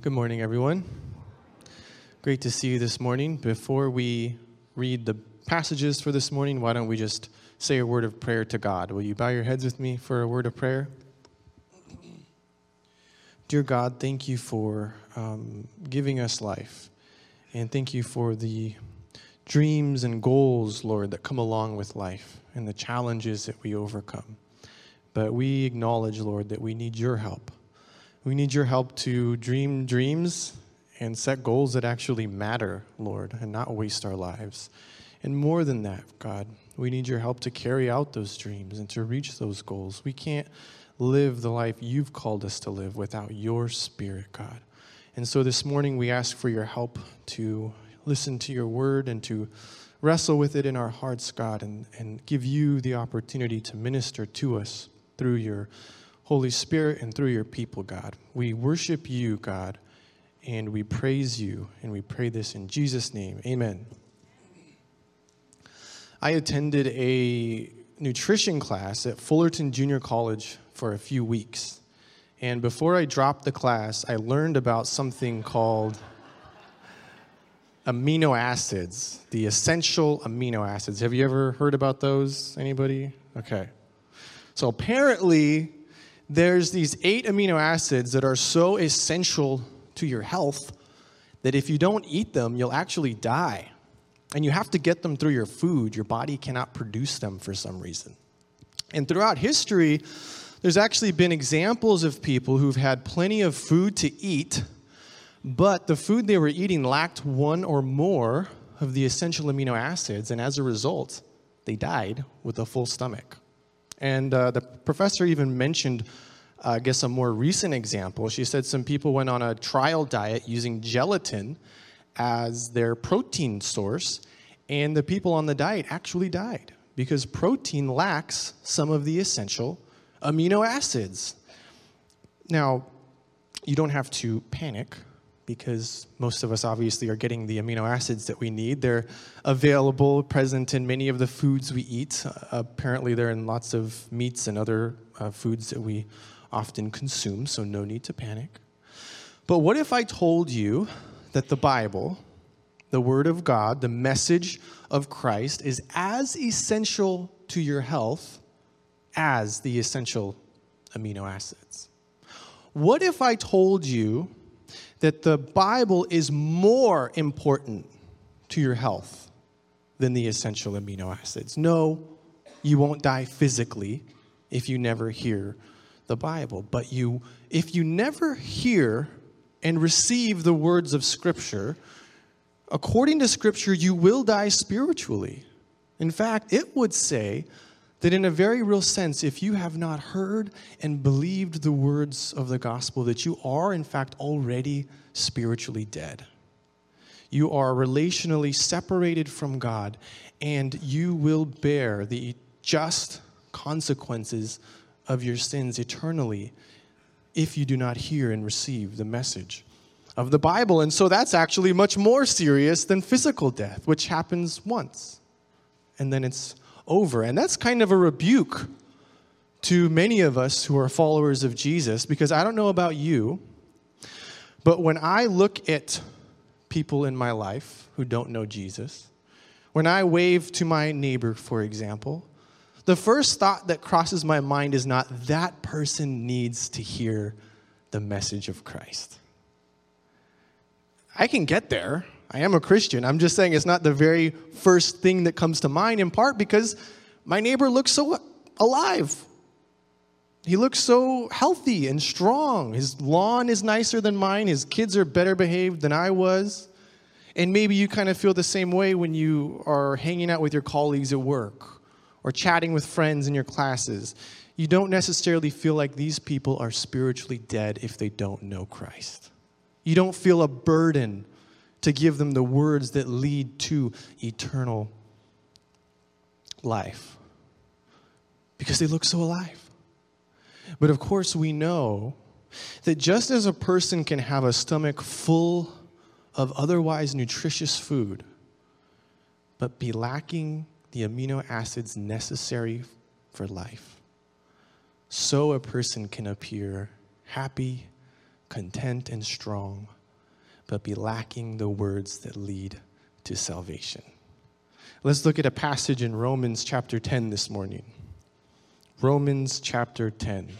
Good morning, everyone. Great to see you this morning. Before we read the passages for this morning, why don't we just say a word of prayer to God? Will you bow your heads with me for a word of prayer? Dear God, thank you for um, giving us life. And thank you for the dreams and goals, Lord, that come along with life and the challenges that we overcome. But we acknowledge, Lord, that we need your help. We need your help to dream dreams and set goals that actually matter, Lord, and not waste our lives. And more than that, God, we need your help to carry out those dreams and to reach those goals. We can't live the life you've called us to live without your spirit, God. And so this morning we ask for your help to listen to your word and to wrestle with it in our hearts, God, and, and give you the opportunity to minister to us through your Holy Spirit and through your people, God. We worship you, God, and we praise you, and we pray this in Jesus' name. Amen. I attended a nutrition class at Fullerton Junior College for a few weeks. And before I dropped the class, I learned about something called amino acids, the essential amino acids. Have you ever heard about those? Anybody? Okay. So apparently, there's these eight amino acids that are so essential to your health that if you don't eat them, you'll actually die. And you have to get them through your food. Your body cannot produce them for some reason. And throughout history, there's actually been examples of people who've had plenty of food to eat, but the food they were eating lacked one or more of the essential amino acids, and as a result, they died with a full stomach. And uh, the professor even mentioned, uh, I guess, a more recent example. She said some people went on a trial diet using gelatin as their protein source, and the people on the diet actually died because protein lacks some of the essential amino acids. Now, you don't have to panic because most of us obviously are getting the amino acids that we need. They're available, present in many of the foods we eat. Uh, apparently, they're in lots of meats and other uh, foods that we often consume, so no need to panic. But what if I told you that the Bible, the Word of God, the message of Christ, is as essential to your health as the essential amino acids? What if I told you that the Bible is more important to your health than the essential amino acids. No, you won't die physically if you never hear the Bible, but you if you never hear and receive the words of scripture, according to scripture you will die spiritually. In fact, it would say that in a very real sense, if you have not heard and believed the words of the gospel, that you are, in fact, already spiritually dead. You are relationally separated from God, and you will bear the just consequences of your sins eternally if you do not hear and receive the message of the Bible. And so that's actually much more serious than physical death, which happens once, and then it's over. And that's kind of a rebuke to many of us who are followers of Jesus because I don't know about you, but when I look at people in my life who don't know Jesus, when I wave to my neighbor, for example, the first thought that crosses my mind is not that person needs to hear the message of Christ. I can get there. I am a Christian. I'm just saying it's not the very first thing that comes to mind, in part because my neighbor looks so alive. He looks so healthy and strong. His lawn is nicer than mine. His kids are better behaved than I was. And maybe you kind of feel the same way when you are hanging out with your colleagues at work or chatting with friends in your classes. You don't necessarily feel like these people are spiritually dead if they don't know Christ. You don't feel a burden to give them the words that lead to eternal life because they look so alive. But of course, we know that just as a person can have a stomach full of otherwise nutritious food, but be lacking the amino acids necessary for life, so a person can appear happy, content and strong, but be lacking the words that lead to salvation. Let's look at a passage in Romans chapter 10 this morning. Romans chapter 10.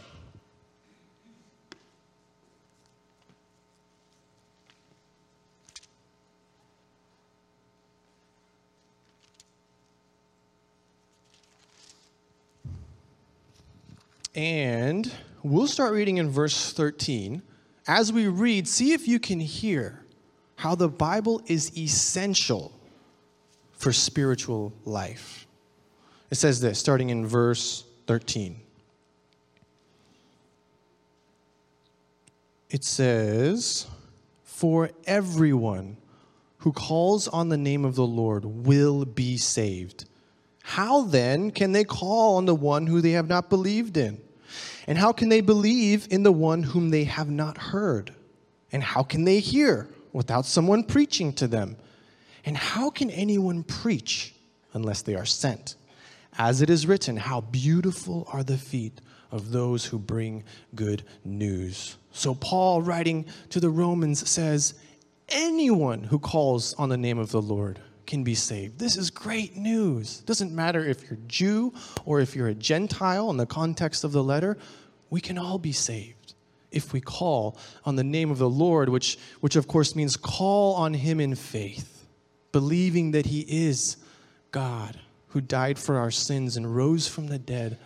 And we'll start reading in verse 13. As we read, see if you can hear how the Bible is essential for spiritual life. It says this, starting in verse 13. It says, For everyone who calls on the name of the Lord will be saved. How then can they call on the one who they have not believed in? And how can they believe in the one whom they have not heard? And how can they hear without someone preaching to them? And how can anyone preach unless they are sent? As it is written, how beautiful are the feet of those who bring good news. So, Paul, writing to the Romans, says, Anyone who calls on the name of the Lord can be saved. This is great news. Doesn't matter if you're Jew or if you're a Gentile in the context of the letter, we can all be saved if we call on the name of the Lord, which, which of course means call on him in faith, believing that he is God who died for our sins and rose from the dead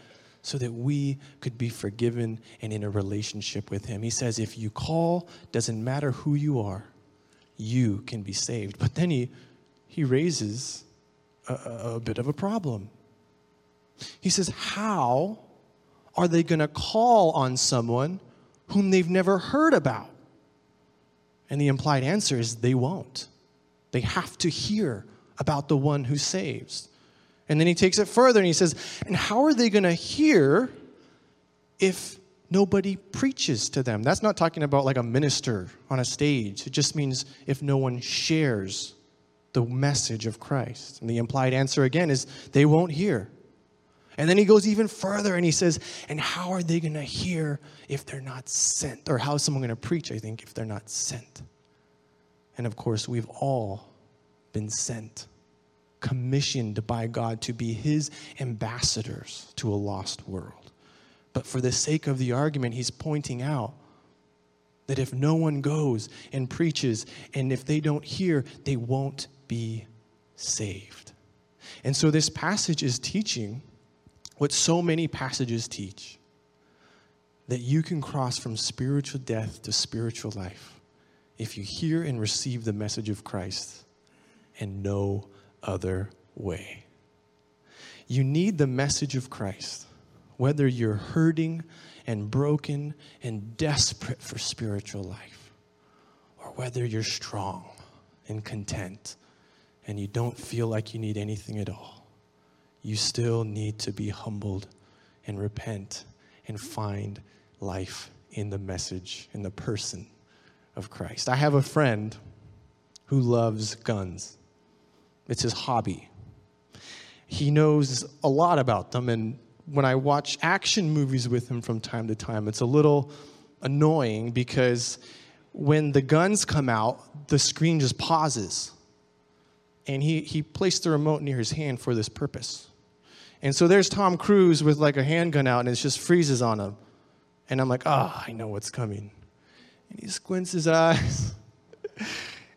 so that we could be forgiven and in a relationship with him. He says, if you call, doesn't matter who you are, you can be saved. But then he he raises a, a bit of a problem. He says, How are they going to call on someone whom they've never heard about? And the implied answer is they won't. They have to hear about the one who saves. And then he takes it further and he says, And how are they going to hear if nobody preaches to them? That's not talking about like a minister on a stage. It just means if no one shares the message of Christ. And the implied answer again is they won't hear. And then he goes even further and he says, And how are they going to hear if they're not sent? Or how is someone going to preach, I think, if they're not sent? And of course, we've all been sent, commissioned by God to be his ambassadors to a lost world. But for the sake of the argument, he's pointing out that if no one goes and preaches, and if they don't hear, they won't be saved. And so this passage is teaching what so many passages teach that you can cross from spiritual death to spiritual life if you hear and receive the message of Christ and no other way. You need the message of Christ, whether you're hurting and broken and desperate for spiritual life, or whether you're strong and content and you don't feel like you need anything at all, you still need to be humbled and repent and find life in the message, in the person of Christ. I have a friend who loves guns, it's his hobby. He knows a lot about them, and when I watch action movies with him from time to time, it's a little annoying because when the guns come out, the screen just pauses and he, he placed the remote near his hand for this purpose. And so there's Tom Cruise with like a handgun out and it just freezes on him. And I'm like, ah, oh, I know what's coming. And he squints his eyes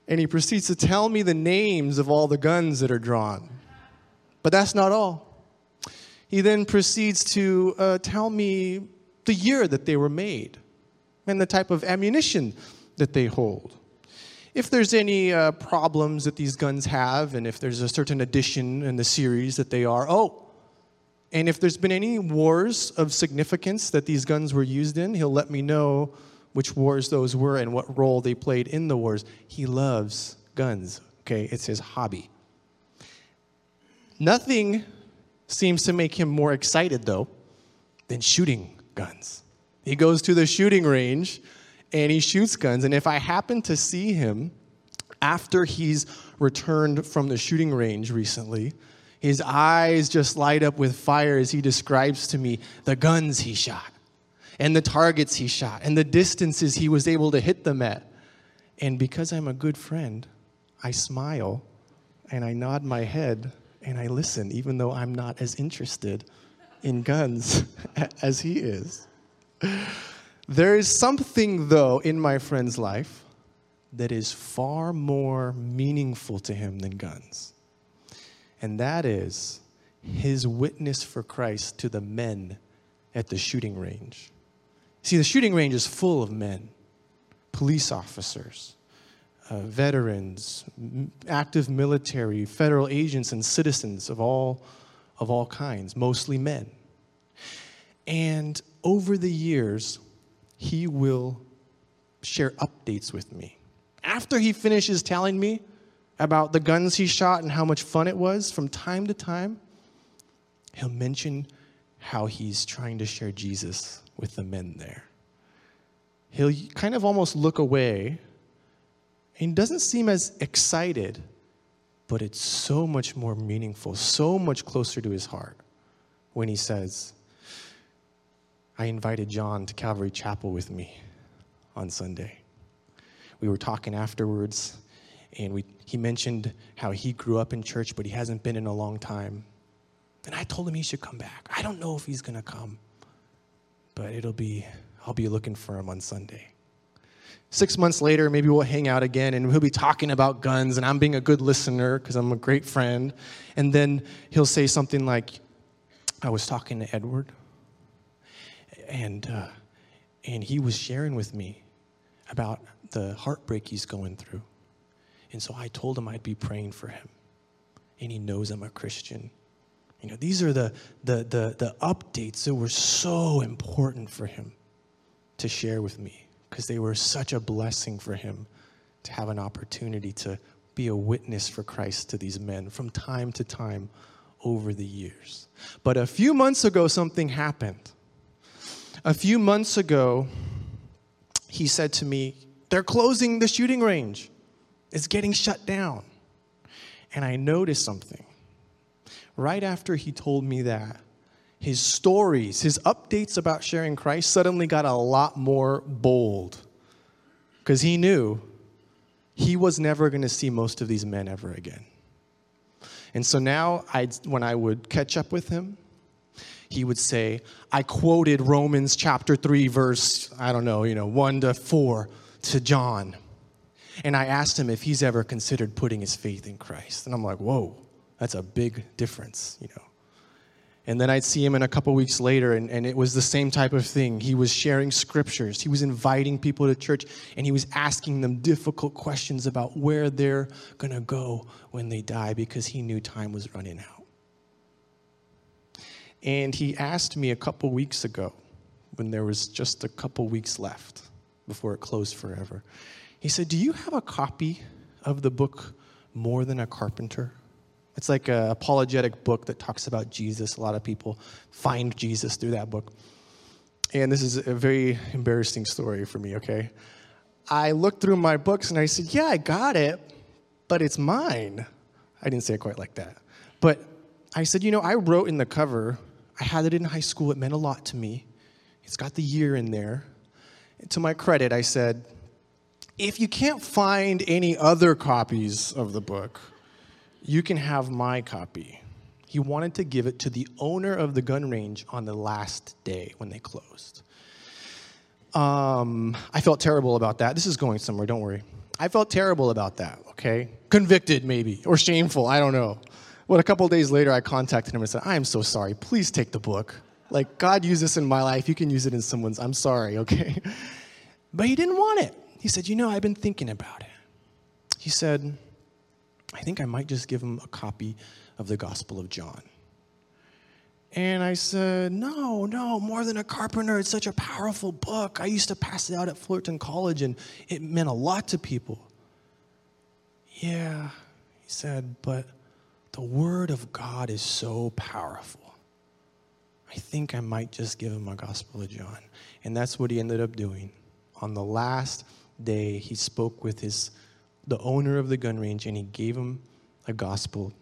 and he proceeds to tell me the names of all the guns that are drawn. But that's not all. He then proceeds to uh, tell me the year that they were made and the type of ammunition that they hold if there's any uh, problems that these guns have, and if there's a certain addition in the series that they are, oh, and if there's been any wars of significance that these guns were used in, he'll let me know which wars those were and what role they played in the wars. He loves guns, okay? It's his hobby. Nothing seems to make him more excited, though, than shooting guns. He goes to the shooting range and he shoots guns. And if I happen to see him after he's returned from the shooting range recently, his eyes just light up with fire as he describes to me the guns he shot. and the targets he shot and the distances he was able to hit them at. And because I'm a good friend, I smile and I nod my head and I listen, even though I'm not as interested in guns as he is. There is something, though, in my friend's life that is far more meaningful to him than guns. And that is his witness for Christ to the men at the shooting range. See, the shooting range is full of men, police officers, uh, veterans, m- active military, federal agents, and citizens of all, of all kinds, mostly men. And over the years, he will share updates with me. After he finishes telling me about the guns he shot and how much fun it was, from time to time, he'll mention how he's trying to share Jesus with the men there. He'll kind of almost look away and doesn't seem as excited, but it's so much more meaningful, so much closer to his heart when he says, I invited John to Calvary Chapel with me on Sunday. We were talking afterwards, and we, he mentioned how he grew up in church, but he hasn't been in a long time. And I told him he should come back. I don't know if he's going to come, but it'll be, I'll be looking for him on Sunday. Six months later, maybe we'll hang out again and he'll be talking about guns, and I'm being a good listener because I'm a great friend. And then he'll say something like, I was talking to Edward, and, uh, and he was sharing with me about the heartbreak he's going through. And so I told him I'd be praying for him. And he knows I'm a Christian. You know, these are the, the, the, the updates that were so important for him to share with me because they were such a blessing for him to have an opportunity to be a witness for Christ to these men from time to time over the years. But a few months ago, something happened. A few months ago, he said to me, They're closing the shooting range, it's getting shut down. And I noticed something. Right after he told me that, his stories, his updates about sharing Christ suddenly got a lot more bold because he knew he was never going to see most of these men ever again. And so now, I'd, when I would catch up with him, he would say, I quoted Romans chapter 3, verse, I don't know, you know, 1 to 4 to John. And I asked him if he's ever considered putting his faith in Christ. And I'm like, whoa, that's a big difference, you know. And then I'd see him in a couple weeks later, and, and it was the same type of thing. He was sharing scriptures, he was inviting people to church, and he was asking them difficult questions about where they're going to go when they die because he knew time was running out. And he asked me a couple weeks ago, when there was just a couple weeks left before it closed forever, he said, Do you have a copy of the book More Than a Carpenter? It's like an apologetic book that talks about Jesus. A lot of people find Jesus through that book. And this is a very embarrassing story for me, okay? I looked through my books and I said, Yeah, I got it, but it's mine. I didn't say it quite like that. But I said, You know, I wrote in the cover, I had it in high school, it meant a lot to me. It's got the year in there. And to my credit, I said, If you can't find any other copies of the book, you can have my copy. He wanted to give it to the owner of the gun range on the last day when they closed. Um, I felt terrible about that. This is going somewhere, don't worry. I felt terrible about that, okay? Convicted, maybe, or shameful, I don't know. But a couple days later, I contacted him and said, I am so sorry. Please take the book. Like, God used this in my life. You can use it in someone's. I'm sorry, okay? But he didn't want it. He said, You know, I've been thinking about it. He said, I think I might just give him a copy of the Gospel of John. And I said, No, no, more than a carpenter. It's such a powerful book. I used to pass it out at Fullerton College, and it meant a lot to people. Yeah, he said, but the Word of God is so powerful. I think I might just give him a Gospel of John. And that's what he ended up doing. On the last day, he spoke with his the owner of the gun range and he gave him a gospel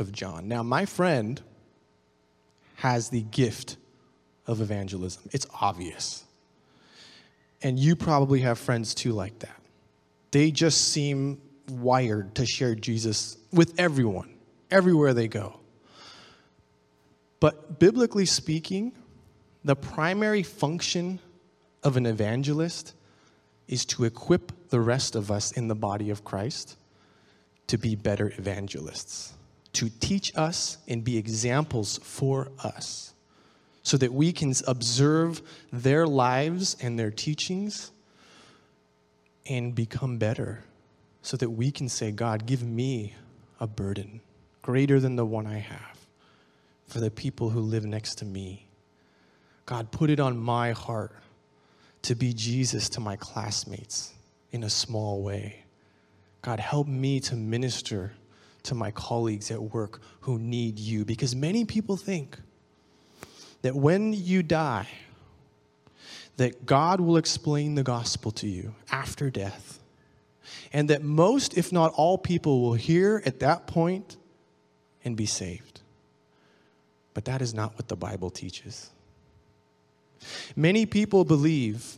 of John. Now, my friend has the gift of evangelism. It's obvious. And you probably have friends too like that. They just seem wired to share Jesus with everyone, everywhere they go. But biblically speaking, the primary function of an evangelist is to equip the rest of us in the body of Christ to be better evangelists, to teach us and be examples for us, so that we can observe their lives and their teachings and become better, so that we can say, God, give me a burden greater than the one I have for the people who live next to me. God, put it on my heart to be Jesus to my classmates in a small way. God, help me to minister to my colleagues at work who need you. Because many people think that when you die, that God will explain the gospel to you after death. And that most, if not all, people will hear at that point and be saved. But that is not what the Bible teaches. Many people believe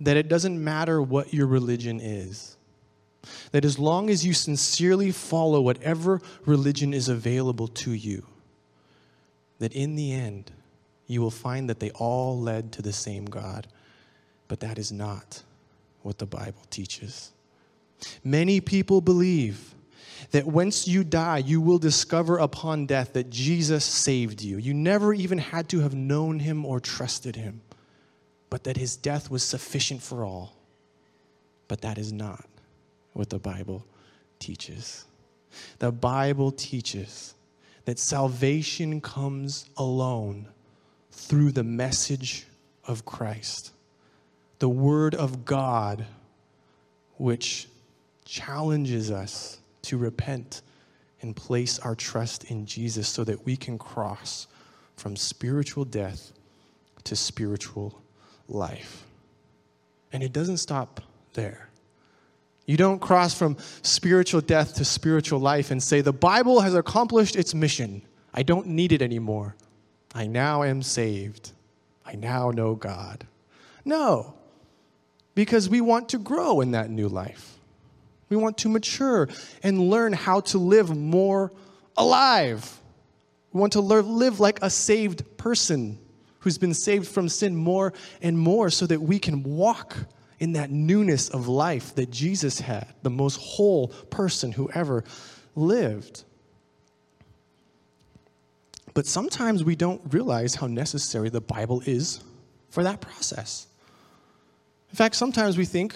that it doesn't matter what your religion is. That as long as you sincerely follow whatever religion is available to you, that in the end, you will find that they all led to the same God. But that is not what the Bible teaches. Many people believe that once you die, you will discover upon death that Jesus saved you. You never even had to have known him or trusted him, but that his death was sufficient for all. But that is not what the Bible teaches. The Bible teaches that salvation comes alone through the message of Christ, the Word of God, which challenges us to repent and place our trust in Jesus so that we can cross from spiritual death to spiritual life. And it doesn't stop there. You don't cross from spiritual death to spiritual life and say, The Bible has accomplished its mission. I don't need it anymore. I now am saved. I now know God. No, because we want to grow in that new life. We want to mature and learn how to live more alive. We want to live like a saved person who's been saved from sin more and more so that we can walk in that newness of life that Jesus had, the most whole person who ever lived. But sometimes we don't realize how necessary the Bible is for that process. In fact, sometimes we think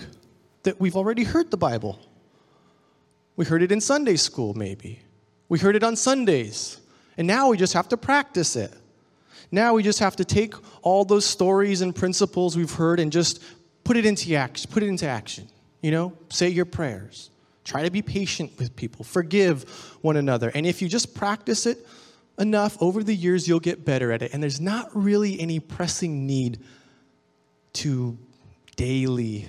that we've already heard the Bible. We heard it in Sunday school, maybe. We heard it on Sundays. And now we just have to practice it. Now we just have to take all those stories and principles we've heard and just put it into action. Put it into action. You know, say your prayers. Try to be patient with people. Forgive one another. And if you just practice it enough over the years, you'll get better at it. And there's not really any pressing need to daily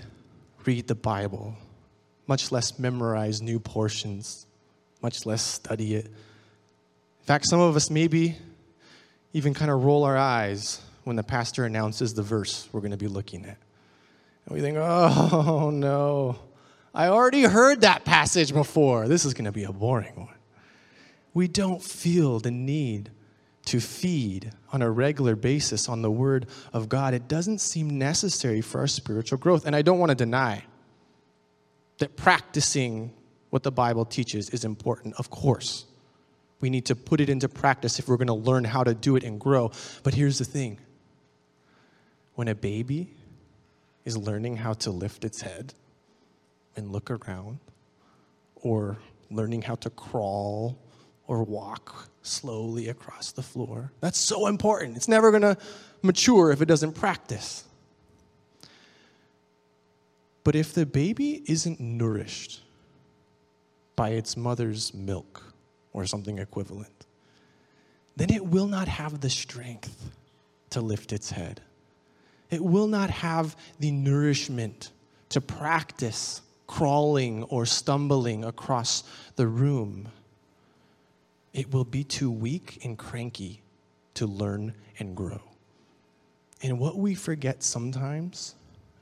read the Bible much less memorize new portions, much less study it. In fact, some of us maybe even kind of roll our eyes when the pastor announces the verse we're going to be looking at. And we think, oh no, I already heard that passage before. This is going to be a boring one. We don't feel the need to feed on a regular basis on the Word of God. It doesn't seem necessary for our spiritual growth. And I don't want to deny that practicing what the Bible teaches is important, of course. We need to put it into practice if we're going to learn how to do it and grow. But here's the thing when a baby is learning how to lift its head and look around, or learning how to crawl or walk slowly across the floor, that's so important. It's never going to mature if it doesn't practice. But if the baby isn't nourished by its mother's milk or something equivalent, then it will not have the strength to lift its head. It will not have the nourishment to practice crawling or stumbling across the room. It will be too weak and cranky to learn and grow. And what we forget sometimes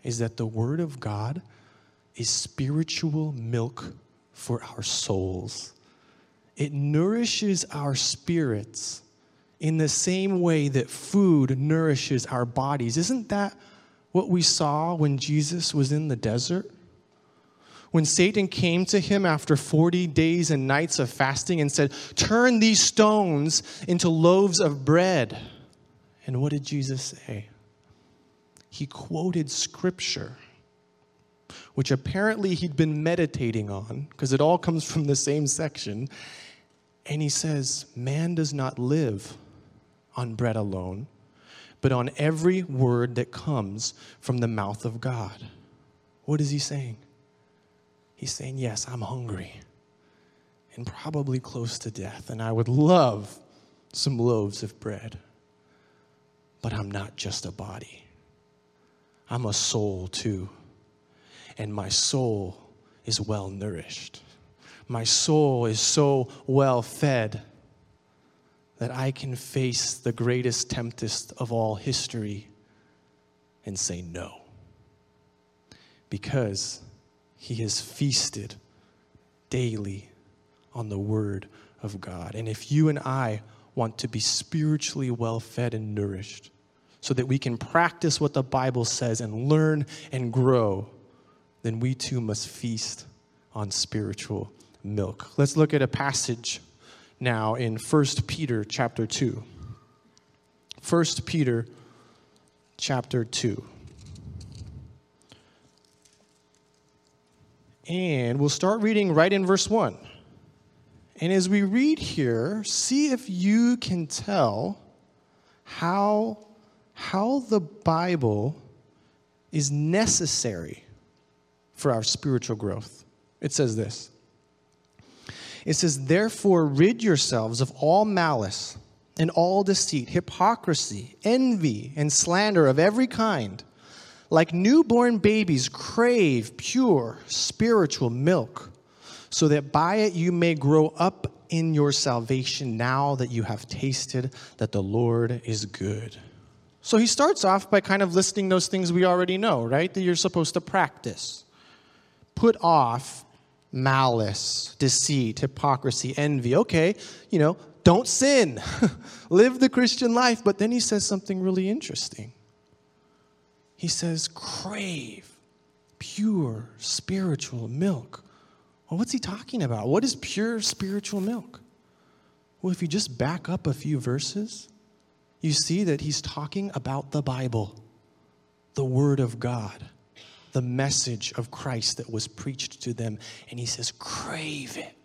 is that the Word of God is spiritual milk for our souls. It nourishes our spirits in the same way that food nourishes our bodies. Isn't that what we saw when Jesus was in the desert? When Satan came to him after 40 days and nights of fasting and said, Turn these stones into loaves of bread. And what did Jesus say? He quoted scripture, which apparently he'd been meditating on, because it all comes from the same section. And he says, Man does not live on bread alone, but on every word that comes from the mouth of God. What is he saying? He's saying, Yes, I'm hungry and probably close to death, and I would love some loaves of bread. But I'm not just a body, I'm a soul too. And my soul is well nourished. My soul is so well fed that I can face the greatest tempest of all history and say no. Because he has feasted daily on the Word of God. And if you and I want to be spiritually well fed and nourished, so that we can practice what the Bible says and learn and grow, then we too must feast on spiritual milk. Let's look at a passage now in 1 Peter chapter 2. 1 Peter chapter 2. And we'll start reading right in verse 1. And as we read here, see if you can tell how, how the Bible is necessary for our spiritual growth. It says this it says, Therefore, rid yourselves of all malice and all deceit, hypocrisy, envy, and slander of every kind. Like newborn babies, crave pure spiritual milk, so that by it you may grow up in your salvation now that you have tasted that the Lord is good. So he starts off by kind of listing those things we already know, right? That you're supposed to practice. Put off malice, deceit, hypocrisy, envy. Okay, you know, don't sin. Live the Christian life. But then he says something really interesting. He says, crave pure spiritual milk. Well, what's he talking about? What is pure spiritual milk? Well, if you just back up a few verses, you see that he's talking about the Bible, the Word of God the message of Christ that was preached to them. And he says, crave it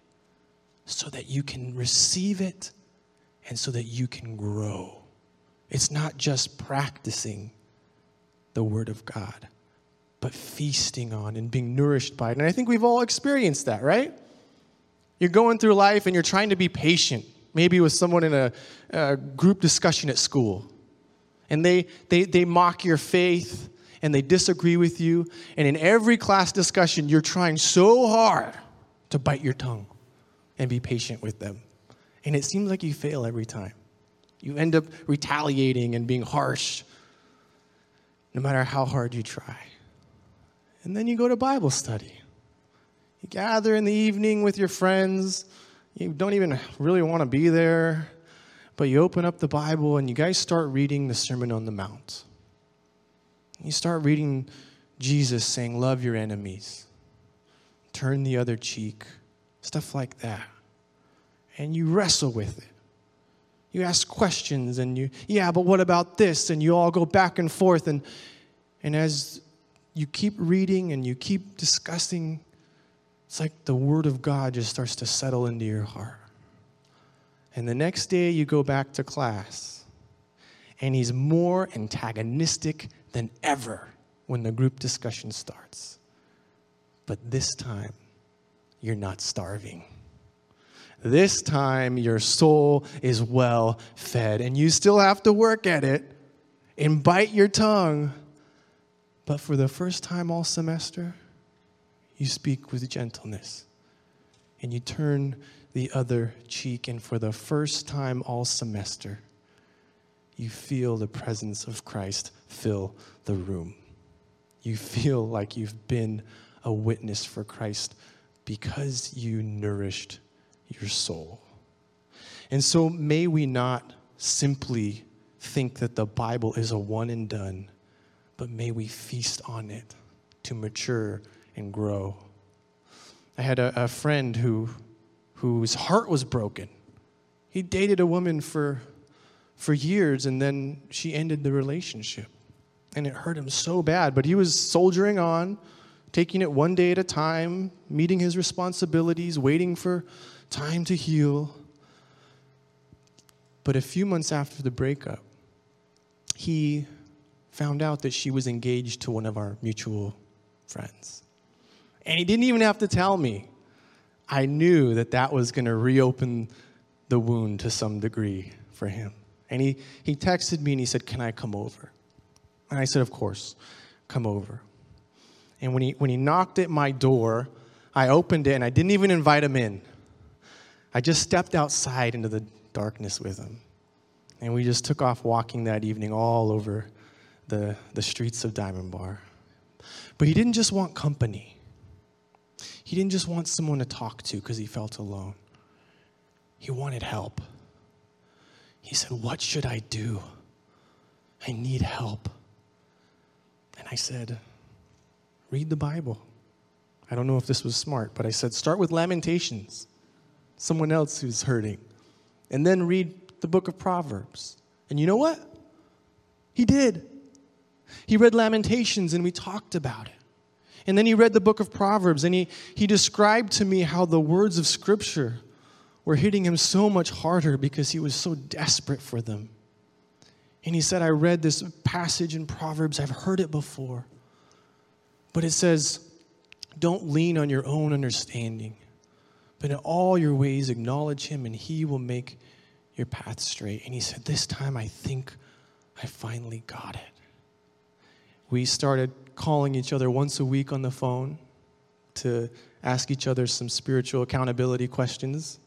so that you can receive it and so that you can grow. It's not just practicing the Word of God, but feasting on and being nourished by it. And I think we've all experienced that, right? You're going through life and you're trying to be patient, maybe with someone in a, a group discussion at school. And they, they, they mock your faith and they disagree with you. And in every class discussion, you're trying so hard to bite your tongue and be patient with them. And it seems like you fail every time. You end up retaliating and being harsh, no matter how hard you try. And then you go to Bible study. You gather in the evening with your friends. You don't even really want to be there, but you open up the Bible and you guys start reading the Sermon on the Mount. You start reading Jesus saying, Love your enemies, turn the other cheek, stuff like that. And you wrestle with it. You ask questions and you, yeah, but what about this? And you all go back and forth. And, and as you keep reading and you keep discussing, it's like the Word of God just starts to settle into your heart. And the next day you go back to class, and he's more antagonistic than ever when the group discussion starts. But this time, you're not starving. This time, your soul is well fed, and you still have to work at it and bite your tongue. But for the first time all semester, you speak with gentleness and you turn the other cheek. And for the first time all semester, you feel the presence of Christ fill the room. You feel like you've been a witness for Christ because you nourished your soul. And so may we not simply think that the Bible is a one and done, but may we feast on it to mature and grow. I had a, a friend who, whose heart was broken. He dated a woman for, for years and then she ended the relationship. And it hurt him so bad, but he was soldiering on, taking it one day at a time, meeting his responsibilities, waiting for time to heal. But a few months after the breakup, he found out that she was engaged to one of our mutual friends. And he didn't even have to tell me. I knew that that was going to reopen the wound to some degree for him. And he, he texted me and he said, Can I come over? And I said, Of course, come over. And when he, when he knocked at my door, I opened it and I didn't even invite him in. I just stepped outside into the darkness with him. And we just took off walking that evening all over the, the streets of Diamond Bar. But he didn't just want company, he didn't just want someone to talk to because he felt alone. He wanted help. He said, What should I do? I need help. And I said, Read the Bible. I don't know if this was smart, but I said, Start with Lamentations, someone else who's hurting. And then read the book of Proverbs. And you know what? He did. He read Lamentations and we talked about it. And then he read the book of Proverbs and he, he described to me how the words of Scripture were hitting him so much harder because he was so desperate for them. And he said, I read this passage in Proverbs, I've heard it before. But it says, Don't lean on your own understanding, but in all your ways acknowledge him, and he will make your path straight. And he said, This time I think I finally got it. We started calling each other once a week on the phone to ask each other some spiritual accountability questions.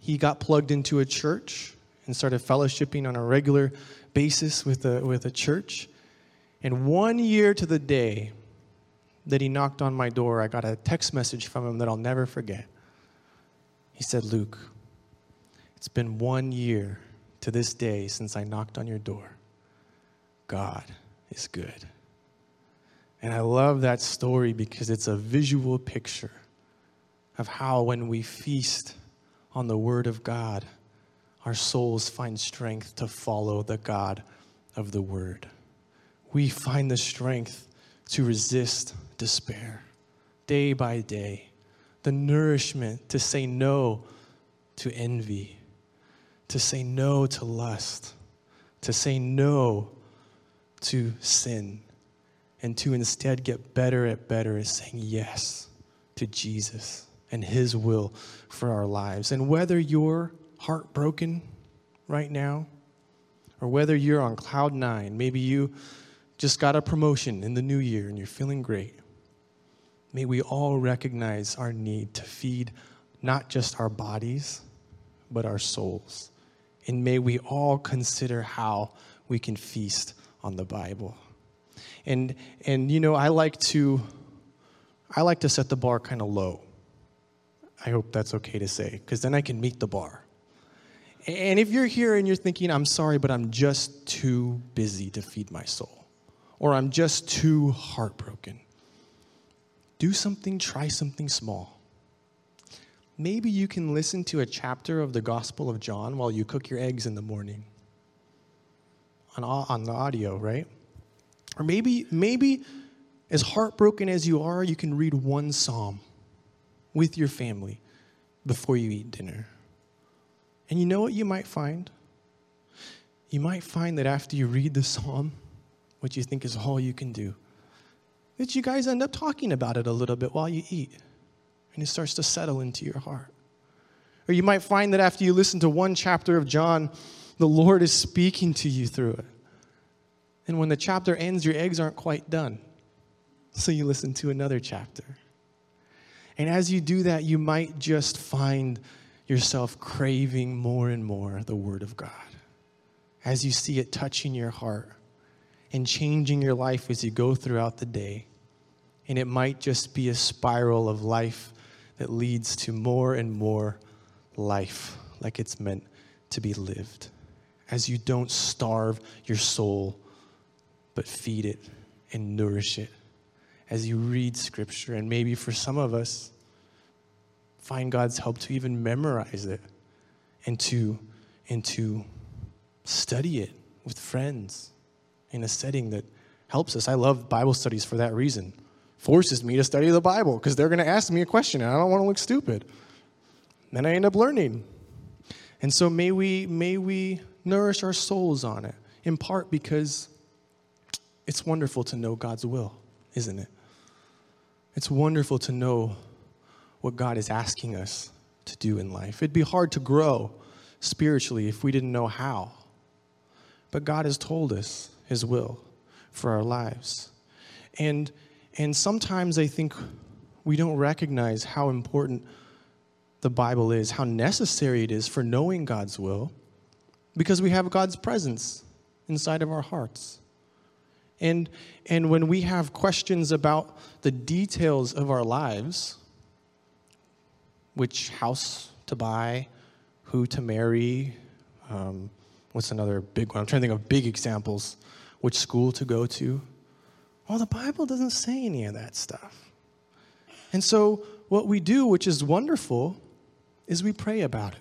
He got plugged into a church and started fellowshipping on a regular basis with a, with a church. And one year to the day that he knocked on my door, I got a text message from him that I'll never forget. He said, Luke, it's been one year to this day since I knocked on your door. God is good. And I love that story because it's a visual picture of how when we feast on the Word of God, our souls find strength to follow the God of the Word. We find the strength to resist despair day by day, the nourishment to say no to envy, to say no to lust, to say no to sin and to instead get better at better at saying yes to Jesus and His will for our lives. And whether you're heartbroken right now, or whether you're on cloud nine, maybe you just got a promotion in the new year and you're feeling great, may we all recognize our need to feed not just our bodies, but our souls. And may we all consider how we can feast on the Bible. And and you know, I like to I like to set the bar kind of low. I hope that's okay to say, because then I can meet the bar. And if you're here and you're thinking, I'm sorry, but I'm just too busy to feed my soul, or I'm just too heartbroken, do something, try something small. Maybe you can listen to a chapter of the Gospel of John while you cook your eggs in the morning on, on the audio, right? Or maybe, maybe as heartbroken as you are, you can read one psalm with your family before you eat dinner. And you know what you might find? You might find that after you read the psalm, what you think is all you can do, that you guys end up talking about it a little bit while you eat, and it starts to settle into your heart. Or you might find that after you listen to one chapter of John, the Lord is speaking to you through it. And when the chapter ends, your eggs aren't quite done. So you listen to another chapter. And as you do that, you might just find yourself craving more and more the Word of God. as you see it touching your heart and changing your life as you go throughout the day. And it might just be a spiral of life that leads to more and more life like it's meant to be lived. As you don't starve your soul, but feed it and nourish it. As you read scripture, and maybe for some of us, find God's help to even memorize it and to, and to study it with friends in a setting that helps us. I love Bible studies for that reason. Forces me to study the Bible because they're going to ask me a question and I don't want to look stupid. Then I end up learning. And so may we may we nourish our souls on it in part because it's wonderful to know God's will, isn't it? It's wonderful to know what God is asking us to do in life. It'd be hard to grow spiritually if we didn't know how. But God has told us His will for our lives. And, and sometimes I think we don't recognize how important the Bible is, how necessary it is for knowing God's will, because we have God's presence inside of our hearts. And, and when we have questions about the details of our lives, which house to buy, who to marry, um, what's another big one? I'm trying to think of big examples. Which school to go to? Well, the Bible doesn't say any of that stuff. And so, what we do, which is wonderful, is we pray about it.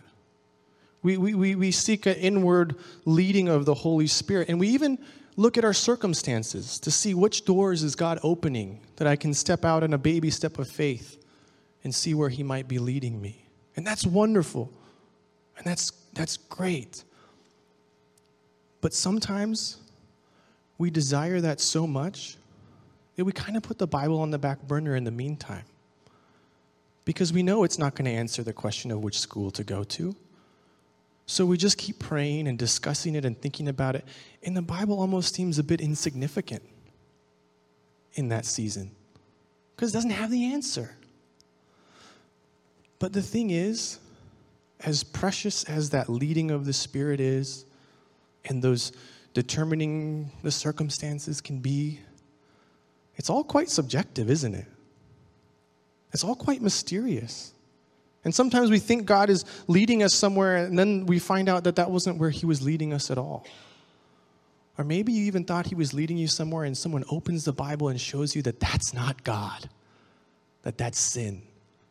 We, we, we, we seek an inward leading of the Holy Spirit. And we even look at our circumstances to see which doors is God opening that I can step out in a baby step of faith and see where He might be leading me. And that's wonderful. And that's, that's great. But sometimes we desire that so much that we kind of put the Bible on the back burner in the meantime. Because we know it's not going to answer the question of which school to go to. So we just keep praying and discussing it and thinking about it. And the Bible almost seems a bit insignificant in that season because it doesn't have the answer. But the thing is, as precious as that leading of the Spirit is, and those determining the circumstances can be, it's all quite subjective, isn't it? It's all quite mysterious. And sometimes we think God is leading us somewhere, and then we find out that that wasn't where He was leading us at all. Or maybe you even thought He was leading you somewhere, and someone opens the Bible and shows you that that's not God, that that's sin.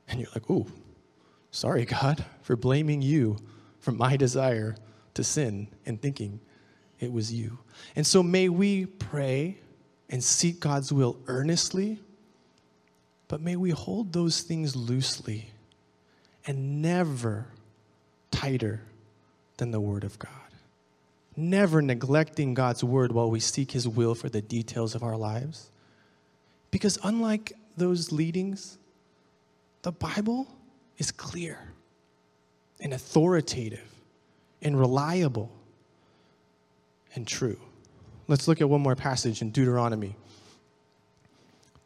And you're like, oh, sorry, God, for blaming you for my desire to sin and thinking it was you. And so may we pray and seek God's will earnestly, but may we hold those things loosely and never tighter than the Word of God. Never neglecting God's Word while we seek His will for the details of our lives. Because unlike those leadings, the Bible is clear and authoritative and reliable and true. Let's look at one more passage in Deuteronomy.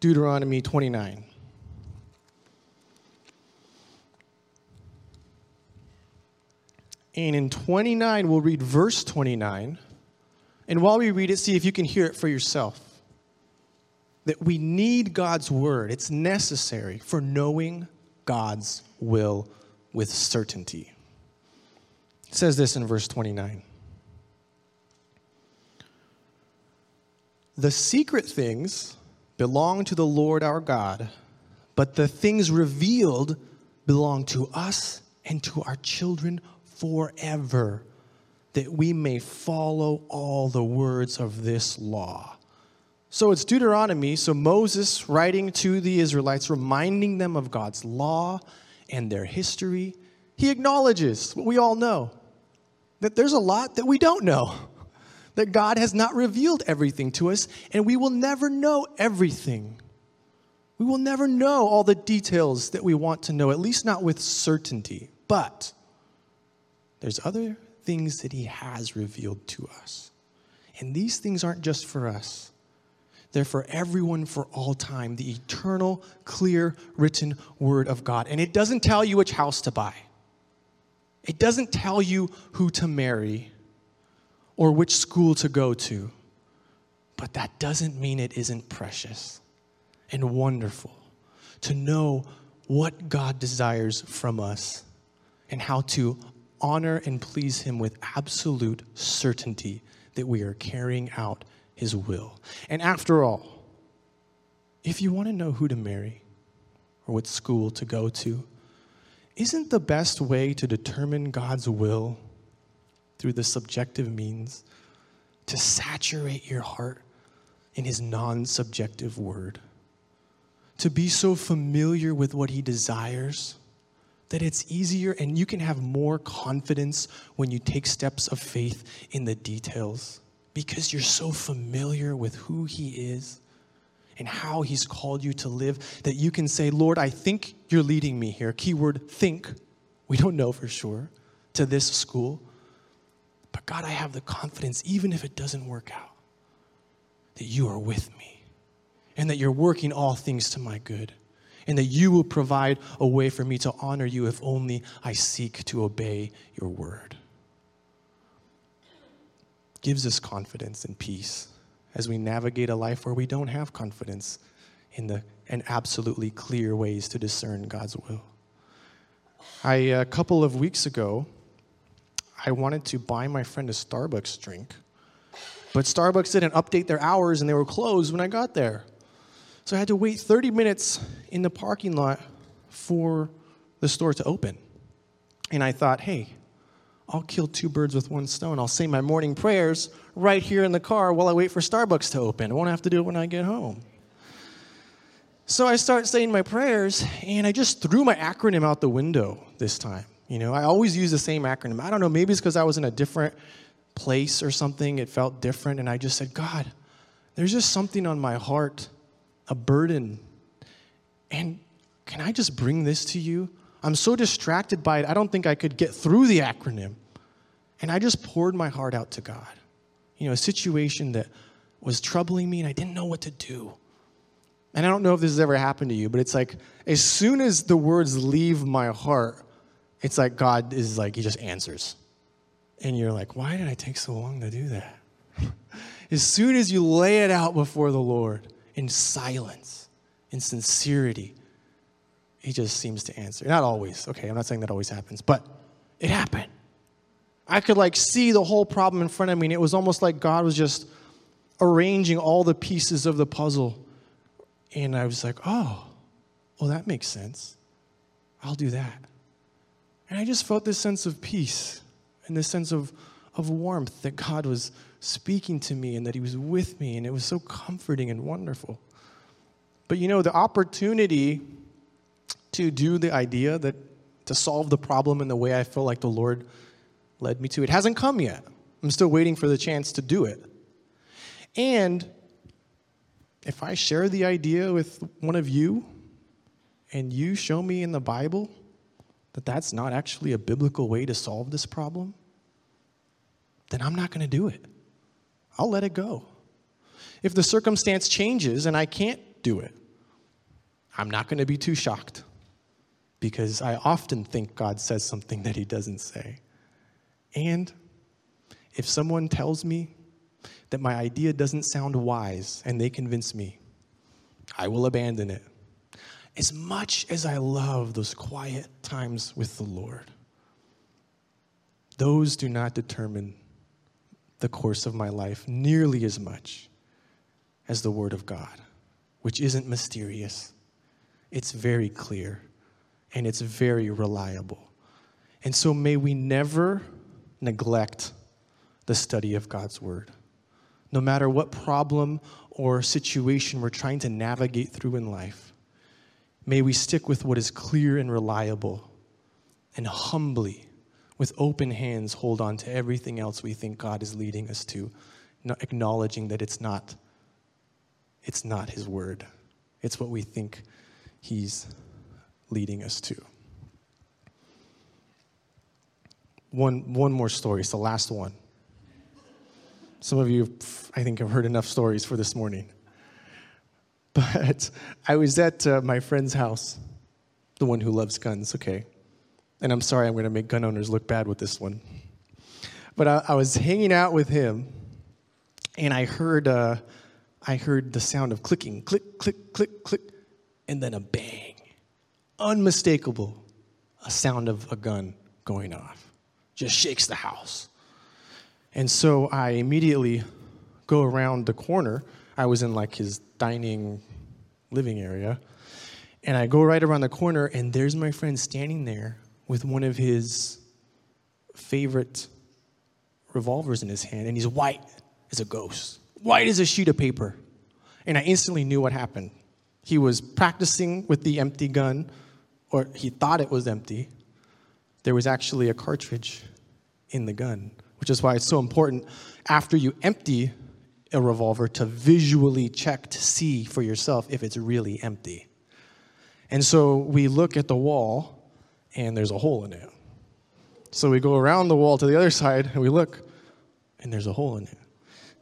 Deuteronomy 29. And in 29, we'll read verse 29. And while we read it, see if you can hear it for yourself. That we need God's word, it's necessary for knowing God's will with certainty. It says this in verse 29. The secret things belong to the Lord our God, but the things revealed belong to us and to our children forever, that we may follow all the words of this law. So it's Deuteronomy, so Moses writing to the Israelites, reminding them of God's law and their history. He acknowledges what we all know that there's a lot that we don't know, that God has not revealed everything to us, and we will never know everything. We will never know all the details that we want to know, at least not with certainty. But there's other things that He has revealed to us. And these things aren't just for us, they're for everyone for all time. The eternal, clear, written Word of God. And it doesn't tell you which house to buy, it doesn't tell you who to marry or which school to go to. But that doesn't mean it isn't precious and wonderful to know what God desires from us and how to honor and please Him with absolute certainty that we are carrying out His will. And after all, if you want to know who to marry or what school to go to, isn't the best way to determine God's will through the subjective means to saturate your heart in His non subjective word? To be so familiar with what He desires that it's easier and you can have more confidence when you take steps of faith in the details because you're so familiar with who He is and how He's called you to live that you can say, Lord, I think you're leading me here. Keyword think. We don't know for sure to this school. But God, I have the confidence, even if it doesn't work out, that you are with me and that you're working all things to my good and that you will provide a way for me to honor you if only I seek to obey your word. Gives us confidence and peace as we navigate a life where we don't have confidence in the and absolutely clear ways to discern God's will. I a couple of weeks ago, I wanted to buy my friend a Starbucks drink, but Starbucks didn't update their hours and they were closed when I got there. So I had to wait 30 minutes in the parking lot for the store to open. And I thought, hey, I'll kill two birds with one stone. I'll say my morning prayers right here in the car while I wait for Starbucks to open. I won't have to do it when I get home. So I start saying my prayers, and I just threw my acronym out the window this time. You know, I always use the same acronym. I don't know, maybe it's because I was in a different place or something. It felt different, and I just said, God, there's just something on my heart a burden. And can I just bring this to you? I'm so distracted by it, I don't think I could get through the acronym. And I just poured my heart out to God. You know, a situation that was troubling me and I didn't know what to do. And I don't know if this has ever happened to you, but it's like as soon as the words leave my heart, it's like God is like, He just answers. And you're like, why did I take so long to do that? as soon as you lay it out before the Lord, in silence, in sincerity, he just seems to answer. Not always, okay, I'm not saying that always happens, but it happened. I could like see the whole problem in front of me, and it was almost like God was just arranging all the pieces of the puzzle. And I was like, oh, well, that makes sense. I'll do that. And I just felt this sense of peace and this sense of, of warmth that God was speaking to me and that He was with me, and it was so comforting and wonderful. But you know, the opportunity to do the idea that to solve the problem in the way I feel like the Lord led me to, it hasn't come yet. I'm still waiting for the chance to do it. And if I share the idea with one of you and you show me in the Bible that that's not actually a biblical way to solve this problem, then I'm not going to do it. I'll let it go. If the circumstance changes and I can't do it, I'm not going to be too shocked because I often think God says something that He doesn't say. And if someone tells me that my idea doesn't sound wise and they convince me, I will abandon it. As much as I love those quiet times with the Lord, those do not determine the course of my life nearly as much as the Word of God, which isn't mysterious. It's very clear and it's very reliable. And so may we never neglect the study of God's Word. No matter what problem or situation we're trying to navigate through in life, may we stick with what is clear and reliable and humbly with open hands hold on to everything else we think God is leading us to, acknowledging that it's not it's not his word. It's what we think he's leading us to. One, one more story. It's the last one. Some of you, I think, have heard enough stories for this morning. But I was at uh, my friend's house, the one who loves guns, okay. And I'm sorry, I'm going to make gun owners look bad with this one. but I, I, was hanging out with him, and I heard, uh, I heard the sound of clicking, click, click, click, click, and then a bang. Unmistakable, a sound of a gun going off. Just shakes the house. And so I immediately go around the corner. I was in like his dining living area. And I go right around the corner, and there's my friend standing there with one of his favorite revolvers in his hand, and he's white as a ghost, white as a sheet of paper. And I instantly knew what happened. He was practicing with the empty gun, or he thought it was empty. There was actually a cartridge in the gun, which is why it's so important after you empty a revolver to visually check to see for yourself if it's really empty. And so we look at the wall, and there's a hole in it. So we go around the wall to the other side, and we look, and there's a hole in it.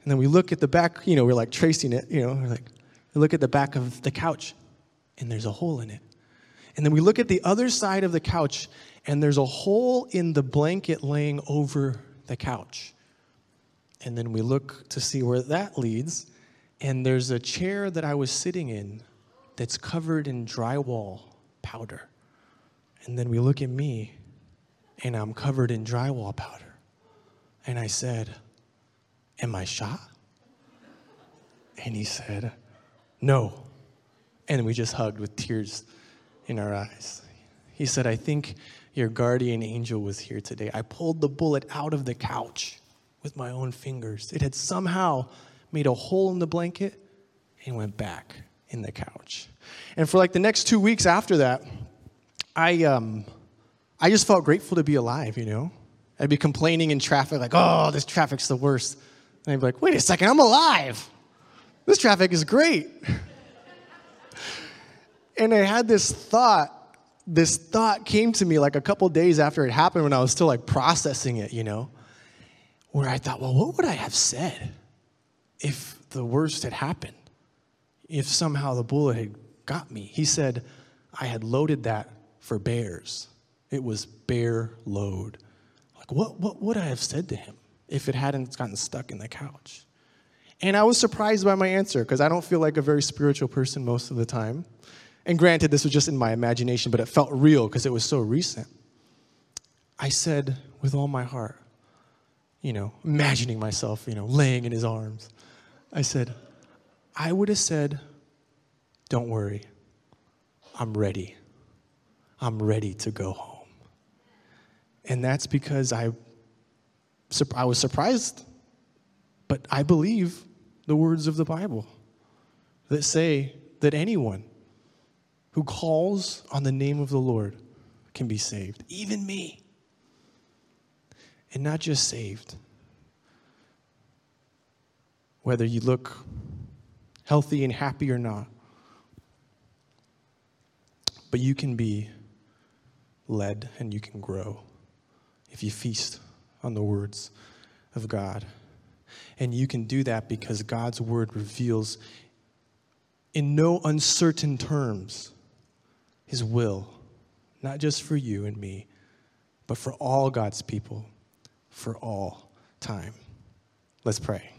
And then we look at the back, you know, we're like tracing it, you know, we're like, we look at the back of the couch, and there's a hole in it. And then we look at the other side of the couch, and there's a hole in the blanket laying over the couch. And then we look to see where that leads, and there's a chair that I was sitting in that's covered in drywall powder. And then we look at me, and I'm covered in drywall powder. And I said, Am I shot? And he said, No. And we just hugged with tears in our eyes. He said, I think your guardian angel was here today. I pulled the bullet out of the couch with my own fingers. It had somehow made a hole in the blanket and went back in the couch. And for like the next two weeks after that, I, um, I just felt grateful to be alive, you know? I'd be complaining in traffic, like, oh, this traffic's the worst. And I'd be like, wait a second, I'm alive. This traffic is great. and I had this thought, this thought came to me like a couple days after it happened when I was still like processing it, you know, where I thought, well, what would I have said if the worst had happened? If somehow the bullet had got me? He said, I had loaded that for bears. It was bear load. Like, what, what would I have said to him if it hadn't gotten stuck in the couch? And I was surprised by my answer because I don't feel like a very spiritual person most of the time. And granted, this was just in my imagination, but it felt real because it was so recent. I said with all my heart, you know, imagining myself, you know, laying in his arms, I said, I would have said, Don't worry, I'm ready. I'm ready to go home. And that's because I, I was surprised, but I believe the words of the Bible that say that anyone who calls on the name of the Lord can be saved, even me. And not just saved. Whether you look healthy and happy or not, but you can be led and you can grow if you feast on the words of God. And you can do that because God's word reveals in no uncertain terms his will, not just for you and me, but for all God's people for all time. Let's pray.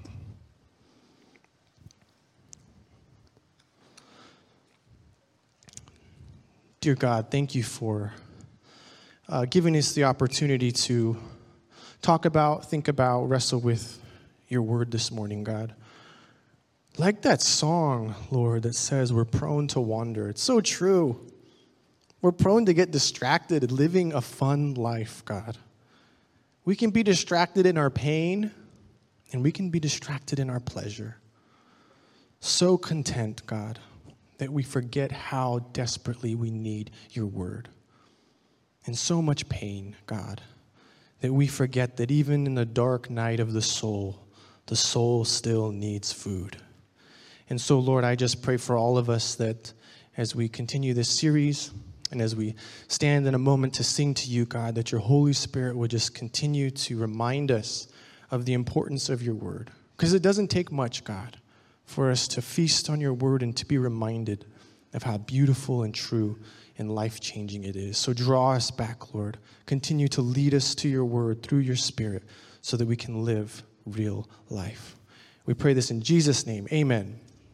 Dear God, thank you for uh, giving us the opportunity to talk about, think about, wrestle with your word this morning, God. Like that song, Lord, that says we're prone to wander. It's so true. We're prone to get distracted living a fun life, God. We can be distracted in our pain, and we can be distracted in our pleasure. So content, God, that we forget how desperately we need your word and so much pain, God, that we forget that even in the dark night of the soul, the soul still needs food. And so, Lord, I just pray for all of us that as we continue this series and as we stand in a moment to sing to you, God, that your Holy Spirit would just continue to remind us of the importance of your word. Because it doesn't take much, God, for us to feast on your word and to be reminded of how beautiful and true and life changing it is. So draw us back, Lord. Continue to lead us to your word through your spirit so that we can live real life. We pray this in Jesus' name. Amen.